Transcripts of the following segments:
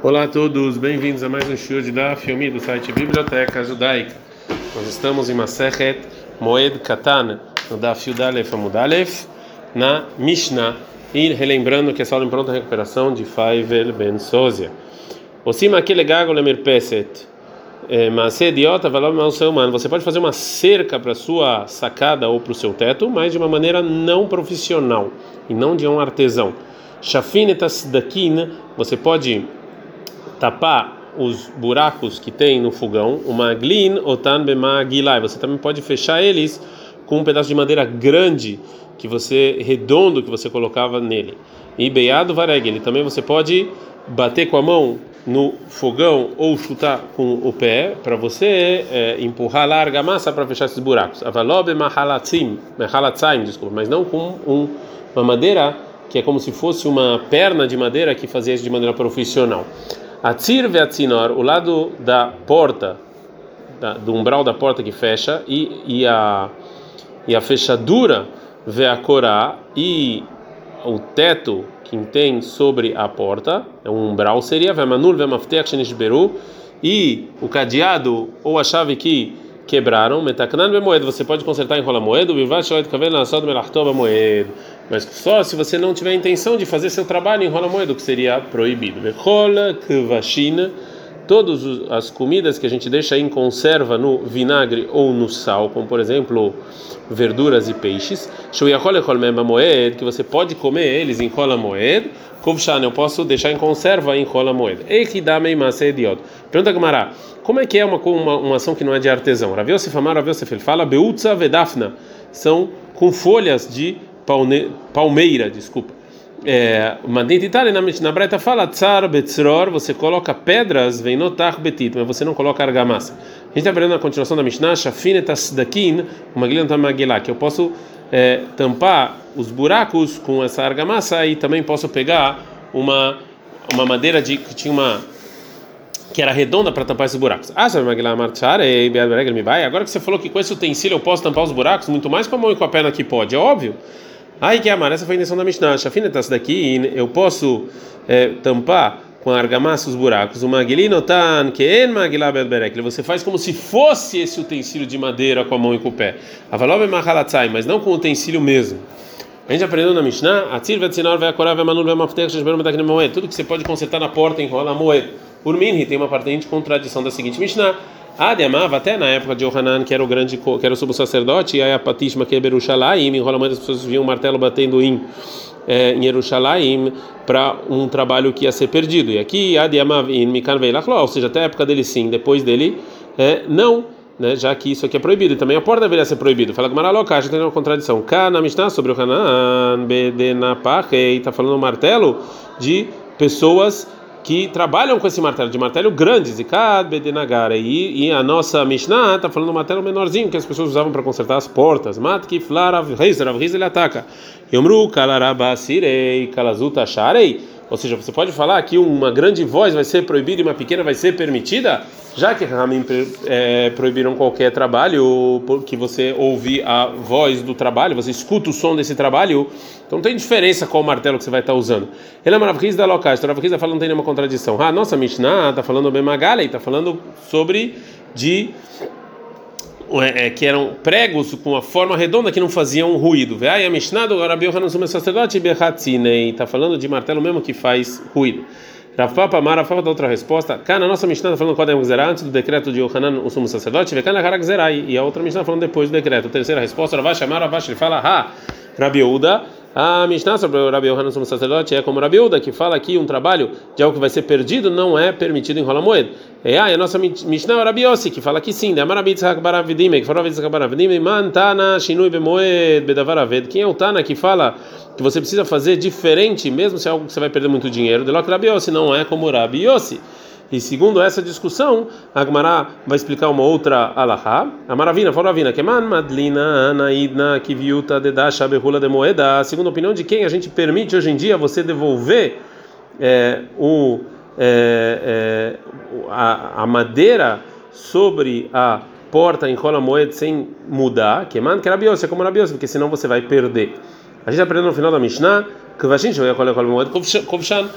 Olá a todos, bem-vindos a mais um show de da filme do site Biblioteca Judaica. Nós estamos em Masechet Moed Katan, no da Fiudalef Amudalef, na Mishnah, e relembrando que é só em pronta recuperação de Faivel Ben Sozia. Osima aquele gago lemerpeset, é, mas idiota, valor mal ser humano. Você pode fazer uma cerca para sua sacada ou para o seu teto, mas de uma maneira não profissional e não de um artesão. Shafinetas daquina, você pode tapar os buracos que tem no fogão, uma glin otan bemagilai. Você também pode fechar eles com um pedaço de madeira grande que você redondo que você colocava nele. E beiado vareg, também você pode bater com a mão no fogão ou chutar com o pé para você é, empurrar larga massa para fechar esses buracos. Avalobe mahalatzim, mahalatzaim, desculpa, mas não com um, uma madeira que é como se fosse uma perna de madeira que fazia isso de maneira profissional. Atzir ve'atzinor, o lado da porta, da, do umbral da porta que fecha, e, e, a, e a fechadura ve'akorá, e o teto que tem sobre a porta, é um umbral, seria ve'manul ve'mafteach shenishberu, e o cadeado ou a chave que quebraram, metaknan bemoed, você pode consertar em rola moedo, mas só se você não tiver a intenção de fazer seu trabalho em rola moedo, que seria proibido. Rola kvashina, todas as comidas que a gente deixa em conserva no vinagre ou no sal, como por exemplo verduras e peixes, que você pode comer eles em rola moed, eu posso deixar em conserva em rola moed. Pergunta Gamara, como é que é uma, uma, uma ação que não é de artesão? Raviose famar, Raviose fala, beutza vedafna, são com folhas de palmeira, desculpa. É, na, na Breta fala tsar betzror, você coloca pedras, vem notar betit, mas você não coloca argamassa. A gente está aprendendo na continuação da Mishnah, shafinetas dakin, uma magilá, que eu posso é, tampar os buracos com essa argamassa e também posso pegar uma uma madeira de que tinha uma que era redonda para tampar esses buracos. Ah, Agora que você falou que com esse utensílio eu posso tampar os buracos, muito mais com a mão e com a perna que pode, é óbvio. Ai que amar, essa foi a intenção da Mishnah. Shafinetas daqui, eu posso é, tampar com argamassa os buracos. O magilinotan, que en magilá Você faz como se fosse esse utensílio de madeira com a mão e com o pé. Avalov mahalatzai, mas não com o utensílio mesmo. A gente aprendeu na Mishnah, Atzir vetzinor ve'akorav ve'manul ve'maftech sheshberu metakne moed. Tudo que você pode consertar na porta enrola a moed. Tem uma patente contradição da seguinte Mishnah. Ademava, até na época de Yohanan, que era o grande, que era o sumo sacerdote, e aí a Patishma que é Berushalayim, enrola as pessoas viam um martelo batendo em, é, em Yerushalayim para um trabalho que ia ser perdido. E aqui, Ademav in Mikan Veilachlo, ou seja, até a época dele sim, depois dele, é, não. Né, já que isso aqui é proibido, e também a porta deveria ser proibida. Fala com Maraloka, já tem uma contradição. Cá na sobre o Hanan, Bedenapach, está falando um martelo de pessoas que trabalham com esse martelo, de martelo grande, Zikad, Bedenagara. E, e a nossa Mishnah está falando um martelo menorzinho que as pessoas usavam para consertar as portas. Matki, Flarav, Reis, Rav Reis, ele ataca. Yomru, Kalaraba, Sirei, Kalazuta, Sharei. Ou seja, você pode falar que uma grande voz vai ser proibida e uma pequena vai ser permitida? Já que Ramim é, proibiram qualquer trabalho que você ouve a voz do trabalho, você escuta o som desse trabalho, então não tem diferença qual martelo que você vai estar usando. Ele é maravilhoso da local, a Rav fala não tem nenhuma contradição. Ah, nossa Mishnah está falando bem Magalei, está falando sobre de que eram pregos com a forma redonda que não faziam ruído. Vai a Mishnah do Rabi Yohanan Sumer sacerdote Behatzinei, está falando de martelo mesmo que faz ruído. Rav Papa Mara fala da outra resposta. Cá na nossa Mishnah está falando Kodem Gzerá antes do decreto de Yohanan, o sumo sacerdote, vê cá na Harak Zerai. E a outra Mishnah falando depois do decreto. A terceira resposta, Ravash Amar Ravash, ele fala, Ha, Rabi Uda. A Mishnah sobre o Rabi Yohanan, sumo sacerdote, é como Rabi Uda, que fala que um trabalho de algo que vai ser perdido não é permitido em Rola Moed. É, ah, é a nossa Mishnah é o Rabi Yossi, que fala que sim. De Amar Yitzhak Baravidime, que falou Yitzhak Baravidime, Man Tana Shinui Bemoed Bedavaraved. Quem é o Tana que fala que você precisa fazer diferente, mesmo se é algo que você vai perder muito dinheiro, de Lok Rabi Yossi, não é como Rabi Yossi. E segundo essa discussão, a Gemara vai explicar uma outra alahá. A Maravina, fala Ravina, que man madlina anaidna kiviuta dedasha behula de moeda. Segundo a opinião de quem a gente permite hoje em dia você devolver é, o, é, é, a, a, madeira sobre a porta em cola moeda sem mudar, que man que rabiose, é como rabiose, porque senão você vai perder. A gente aprendeu no final da Mishnah que vashin shoya cola moeda kovshan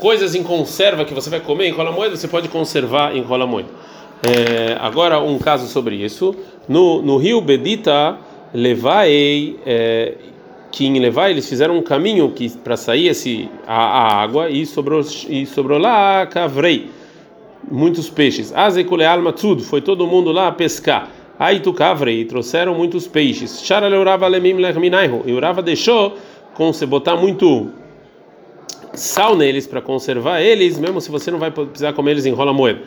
coisas em conserva que você vai comer em rola moeda, você pode conservar em rola moeda. É, agora um caso sobre isso no, no rio Bedita levai é, que em Levai eles fizeram um caminho para sair esse a, a, água e sobrou e sobrou lá cavrei muitos peixes. Azekule alma tudo foi todo mundo lá pescar. Aí tu cavrei trouxeram muitos peixes. Shara leurava lemim lechminaihu e Urava deixou com se botar muito sal neles para conservar eles, mesmo se você não vai precisar comer eles em rola moeda.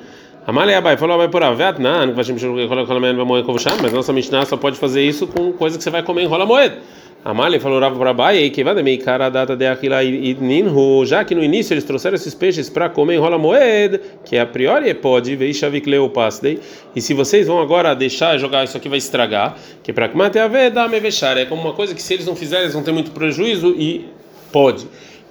Amalei Abai falou vai por avet, não, mas nossa Mishnah só pode fazer isso com coisa que você vai comer em rola moeda. Amalei falou Rav para Abai, que vai meio cara data de e ninhu, já que no início eles trouxeram esses peixes para comer em rola moeda, que a priori pode ver chavicleu pasdei, e se vocês vão agora deixar jogar isso aqui vai estragar, que para que mate a veda me vexar, é como uma coisa que se eles não fizerem eles vão ter muito prejuízo e pode.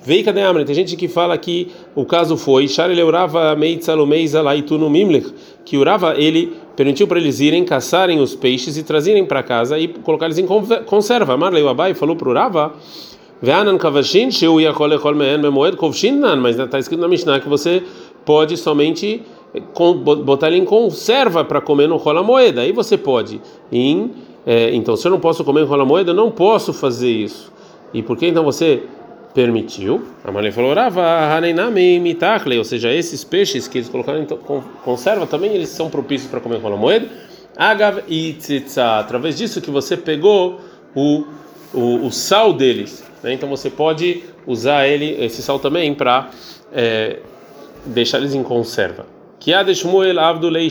Vei cadê Amra? Tem gente que fala que o caso foi Shari Leurava Meitzalomeiza Laitunu Mimlich, que Urava ele permitiu para eles irem caçarem os peixes e trazerem para casa e colocar eles em conserva. Marley Abai falou para Urava Veanan Kavashin, Sheu Yakol Echol Memoed Kovshin mas está escrito na Mishnah que você pode somente botar ele em conserva para comer no rola moeda. Aí você pode. Em, é, então, se eu não posso comer em rola moeda, eu não posso fazer isso. E por que então você permitiu. A Malé falou, ou seja, esses peixes que eles colocaram em conserva também eles são propícios para comer com a moeda. Agav e através disso que você pegou o, o, o sal deles. Né? Então você pode usar ele, esse sal também, para é, deixar eles em conserva. Shmuel Avdulei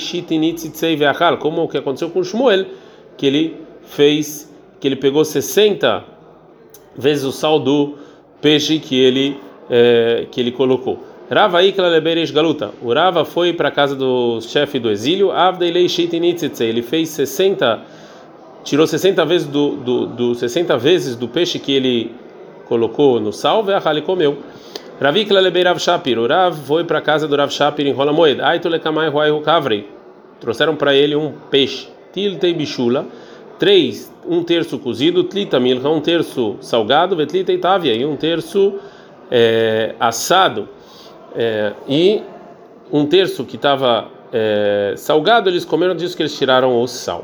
como o que aconteceu com Shmuel, que ele fez, que ele pegou 60 vezes o sal do peixe que ele é, que ele colocou. Rava Ikla Galuta. O Rava foi para a casa do chefe do exílio. Ele fez 60, tirou 60 vezes do, do, do 60 vezes do peixe que ele colocou no sal. E ele comeu. Ravikla Leberav Shapir. O Rav foi para a casa do Rav Shapir em Rola Moed. Aitulekamai Huai Hukavrei. Trouxeram para ele um peixe. Tiltei Bishula três, um terço cozido, tlita milha, um terço salgado, vetlita itavia, e um terço é, assado, é, e um terço que estava é, salgado, eles comeram disso que eles tiraram o sal.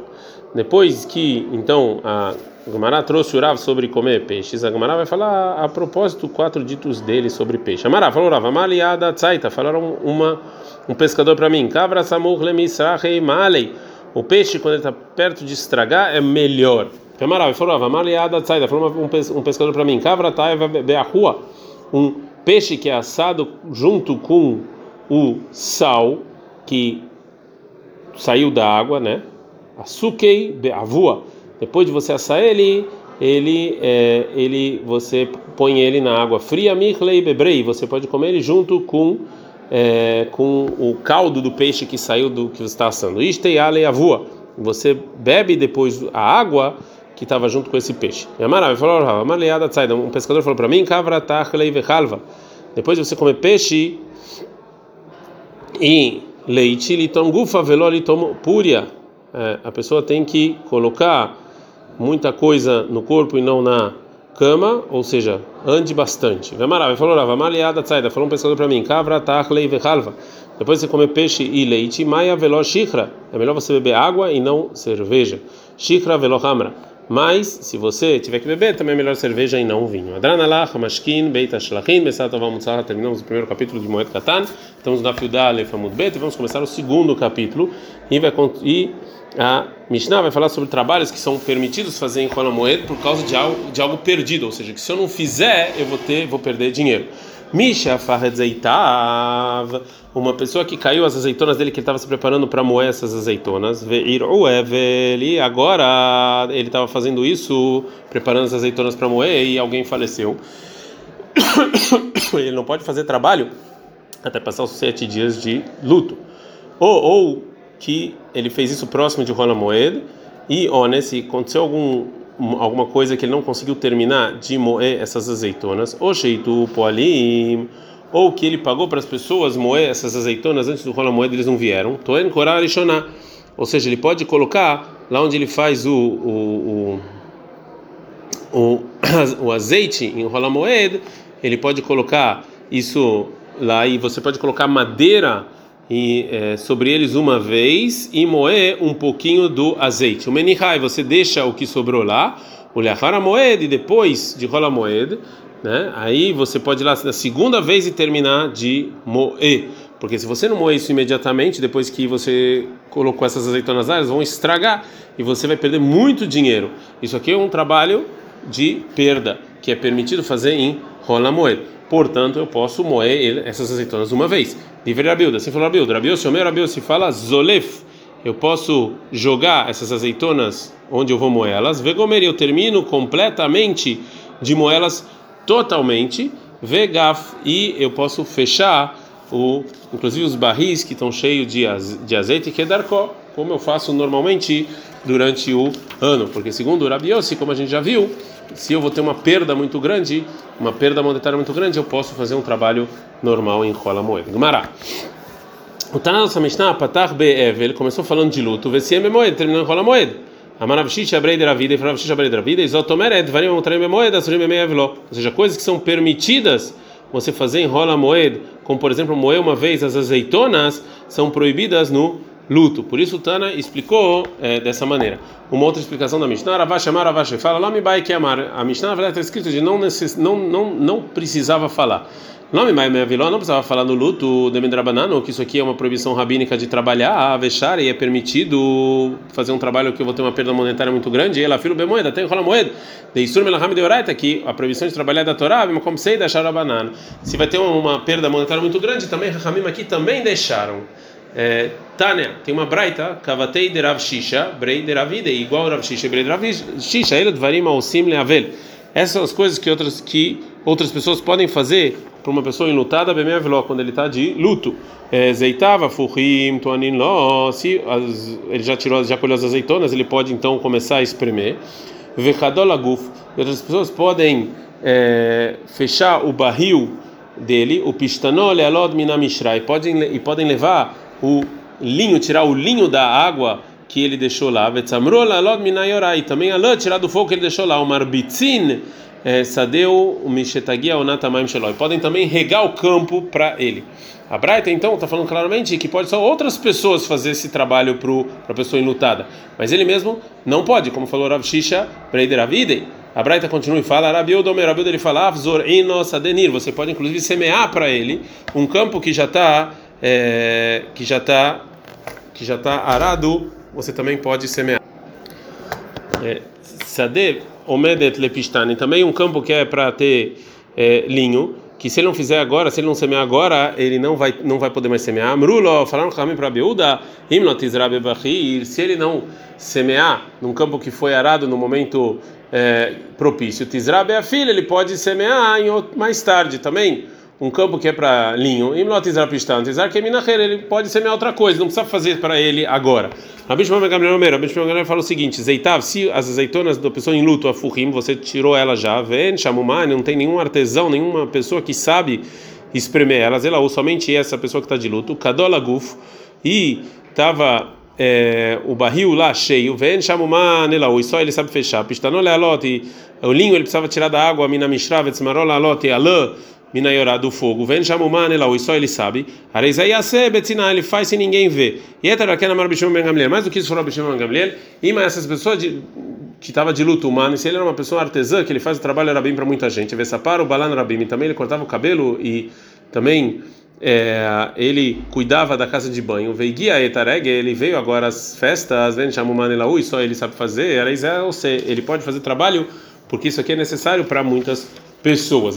Depois que, então, a Gamara trouxe o Rav sobre comer peixes, a Gamara vai falar a propósito quatro ditos dele sobre peixe. Amara falou, Rav, amaliada tzaita, falaram uma, um pescador para mim, Kavra samuch lemisrachei malei, o peixe, quando ele está perto de estragar, é melhor. Camarav falou, falou um pescador para mim, Kavra rua, um peixe que é assado junto com o sal que saiu da água, né? Açukei beavua. Depois de você assar ele, ele, é, ele, você põe ele na água fria, michlei bebrei. Você pode comer ele junto com é, com o caldo do peixe que saiu do que você está assando. Isteiale avua. Você bebe depois a água que estava junto com esse peixe. Um pescador falou para mim, depois de você comer peixe e leite, litom gufa veló litom púria. É, a pessoa tem que colocar muita coisa no corpo e não na cama, ou seja, ande bastante. Vemarav falou, Rava, maliada tzaida, falou um pescador para mim, kavra tachlei vechalva. Depois você comer peixe e leite, maia velo shikra. É melhor você beber água e não cerveja. Shikra velo hamra. Mas, se você tiver que beber, também é melhor cerveja e não vinho. Adranalach, Mashkin, Beita Shlachim, Besatavah Mutzah. Terminamos o primeiro capítulo de Moed Katan. Estamos na Fiudá Lefamud Bet vamos começar o segundo capítulo. E, vai, e a Mishnah vai falar sobre trabalhos que são permitidos fazer em Kola Moed por causa de algo, de algo perdido. Ou seja, que se eu não fizer, eu vou ter, vou perder dinheiro. Misha Farredzeitav, uma pessoa que caiu as azeitonas dele, que ele estava se preparando para moer essas azeitonas, e agora ele estava fazendo isso, preparando as azeitonas para moer, e alguém faleceu. ele não pode fazer trabalho até passar os sete dias de luto. Ou, ou que ele fez isso próximo de Rola Moed, e, ó, né, se aconteceu algum alguma coisa que ele não conseguiu terminar de moer essas azeitonas, ou sheitu poalim, ou que ele pagou para as pessoas moer essas azeitonas antes do rola moeda eles não vieram, toen korar ou seja, ele pode colocar lá onde ele faz o, o, o, o, o azeite em rola moed, ele pode colocar isso lá e você pode colocar madeira e, é, sobre eles uma vez e moer um pouquinho do azeite. O menihai, você deixa o que sobrou lá, o leachara moed, e depois de rola moed, né? Aí você pode ir lá na segunda vez e terminar de moer. Porque se você não moer isso imediatamente, depois que você colocou essas azeitonas lá, elas vão estragar e você vai perder muito dinheiro. Isso aqui é um trabalho de perda, que é permitido fazer em rola moed. Portanto, eu posso moer essas azeitonas uma vez. Livre Rabilda, assim falou Rabilda. Rabilda, se o meu Rabilda se fala zolef, eu posso jogar essas azeitonas onde eu vou moê-las. Vegomer, eu termino completamente de moê-las totalmente. Vegaf, e eu posso fechar o, inclusive os barris que estão cheios de, azeite, que é como eu faço normalmente durante o ano. Porque segundo o Rabiossi, como a gente já viu, se eu vou ter uma perda muito grande, uma perda monetária muito grande, eu posso fazer um trabalho normal em rola moeda. Gumará. O Tana nossa Mishnah, Patach Be'evel, começou falando de luto, Vesiem Bemoed, terminou em rola moeda. Amaravshish abrei da vida e Faravshish abrei da vida e Zotomeret, Varim Amutrim Bemoed, Asurim Bemeevlo. Ou seja, coisas que são permitidas você fazer em rola moed, como por exemplo moer uma vez as azeitonas, são proibidas no luto. Por isso Tana explicou é, dessa maneira. Uma outra explicação da Mishnah, Ravash Amar Ravash fala, lá me vai que amar. A Mishnah na verdade está escrito de não, necess, não, não, não precisava falar. Mais minha vilã não precisava falar no luto de Mendrabanano, que isso aqui é uma proibição rabínica de trabalhar, a vexar e é permitido fazer um trabalho que eu vou ter uma perda monetária muito grande. Ela filho bem moeda, tem rola moeda. De Isur Melaham de Oraita, que a proibição de trabalhar é da Torá, como sei deixar banana. Se vai ter uma perda monetária muito grande, também Rahamim aqui também deixaram. É, Tânia, tem uma braita, Kavatei de Rav Shisha, Brei de Ravide, igual Rav Shisha, Brei de Rav Shisha, ele dvarim ao sim leavel. Essas são as coisas que outras que outras pessoas podem fazer para uma pessoa enlutada, bemevló, quando ele está de luto. É, zeitava, furim, tuanin ló, se ele já tirou, já colheu as azeitonas, ele pode então começar a espremer. Vechadolaguf, outras pessoas podem é, fechar o barril dele, o pistanol, alod minamishra, e podem e podem levar o linho, tirar o linho da água que ele deixou lá, minayorai, também a lã tirar do fogo que ele deixou lá, o marbitzin é, sadeu o mishetagia onatamaim sheloi. Podem também regar o campo para ele. A Braita então está falando claramente que pode só outras pessoas fazer esse trabalho para a pessoa enlutada, mas ele mesmo não pode, como falou Rav Shisha, Breider Avidei. A Braita continua e fala, Rabiu Domer, Rabiu ele fala, Avzor Sadenir, você pode inclusive semear para ele um campo que já está é, que já está que já está arado, você também pode semear. É, Sade omedet lepistane, também um campo que é para ter é, linho, que se ele não fizer agora, se ele não semear agora, ele não vai não vai poder mais semear. Amrulo, falaram caminho para Beuda, se ele não semear num campo que foi arado no momento é, propício, Tizrabe a filha, ele pode semear em mais tarde também um campo que é para linho, ele pode semear outra coisa, não precisa fazer para ele agora. A Bishma Gamliel fala o seguinte: Zeitav, se as azeitonas da pessoa em luto, a Fuhim, você tirou ela já, vem, chamumani, não tem nenhum artesão, nenhuma pessoa que sabe espremer elas, ela ou somente essa pessoa que está de luto, Kadola Guf, e estava é, o barril lá cheio, vem chamumani, e só ele sabe fechar, pistanole alot, o linho ele precisava tirar da água, mina mishra, vetzmarola alot, alã Minayorá do fogo. Vem Jamuman Elaui, só ele sabe. Areizaiase Betzina, ele faz sem ninguém ver. E Etaraken Amar Bishon Ben Gamliel. Mais do que isso Ben Gamliel. E mas essas pessoas de, que estava de luto humano, se ele era uma pessoa artesã, que ele faz o trabalho era bem para muita gente. Vesapar o Balan Rabim, também ele cortava o cabelo e também é, ele cuidava da casa de banho. Veigia Etareg, ele veio agora às festas, vem Jamuman Elaui, só ele sabe fazer. Areizaiase, ele pode fazer trabalho porque isso aqui é necessário para muitas pessoas.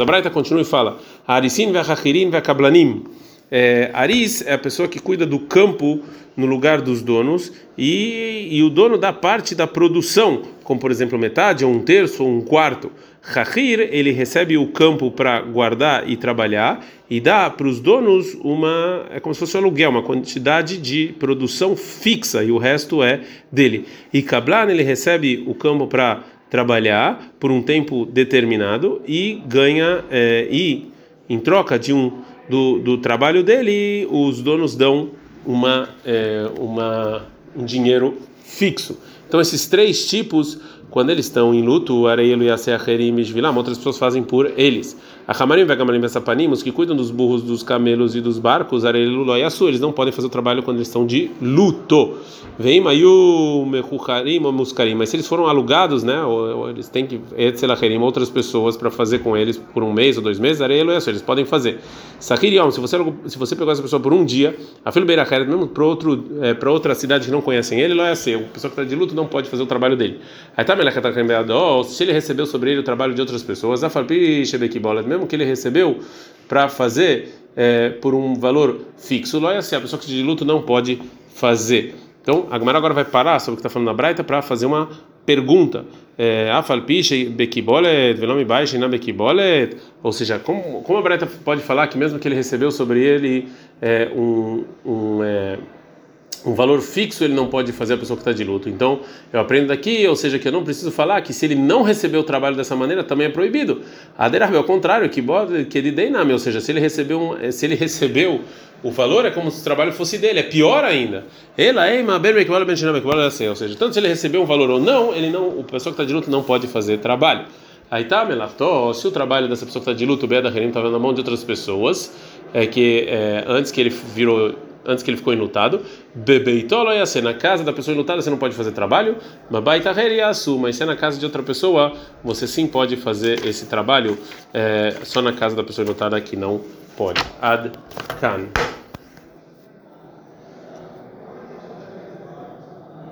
A Braita continua e fala: Arisin ve'achachirin ve'akablanim. É, Aris é a pessoa que cuida do campo no lugar dos donos e, e, o dono dá parte da produção, como por exemplo metade, ou um terço, ou um quarto. Chachir, ele recebe o campo para guardar e trabalhar e dá para os donos uma, é como se fosse um aluguel, uma quantidade de produção fixa e o resto é dele. E Kablan, ele recebe o campo para trabalhar por um tempo determinado e ganha é, e em troca de um do, do trabalho dele os donos dão uma, é, uma um dinheiro fixo. Então esses três tipos quando eles estão em luto, Areielo e Aseacherim Mishvilam, outras pessoas fazem por eles. A Hamarim Vegamarim Vesapanim, os que cuidam dos burros, dos camelos e dos barcos, Areielo Loyasu, eles não podem fazer o trabalho quando eles estão de luto. Vem Mayu Mechucharim ou Muskarim, mas se eles foram alugados, né, ou, ou eles têm que, Etzelacherim, outras pessoas para fazer com eles por um mês ou dois meses, Areielo Loyasu, eles podem fazer. Sakirion, se você, se você pegou essa pessoa por um dia, a filho Beiracheret, mesmo para outro, é, para outra cidade que não conhecem ele, Loyasu, o pessoa que está de luto não pode fazer o trabalho dele. Aí tá se ele recebeu sobre ele o trabalho de outras pessoas, mesmo que ele recebeu para fazer é, por um valor fixo, se a pessoa que de luto não pode fazer. Então, a Gemara agora vai parar sobre o que está falando na Braita para fazer uma pergunta. É, ou seja, como, como a Braita pode falar que mesmo que ele recebeu sobre ele é, um, um é, um valor fixo ele não pode fazer a pessoa que está de luto. Então, eu aprendo daqui, ou seja, que eu não preciso falar que se ele não recebeu o trabalho dessa maneira, também é proibido. Aderarbe, ao contrário, que que ele dei ou seja, se ele recebeu um, se ele recebeu o valor é como se o trabalho fosse dele, é pior ainda. Ela é ou seja, tanto se ele recebeu um valor ou não, ele não, o pessoa que está de luto não pode fazer trabalho. Aí tá, Melartó, se o trabalho dessa pessoa que está de luto, o Beda Harim, estava na mão de outras pessoas, é que é, antes que ele virou antes que ele ficou enlutado. Bebeitolo ia ser na casa da pessoa enlutada, você não pode fazer trabalho. Mabaitaheiriasu, mas se é na casa de outra pessoa, você sim pode fazer esse trabalho. É, só na casa da pessoa enlutada que não pode. Ad kan.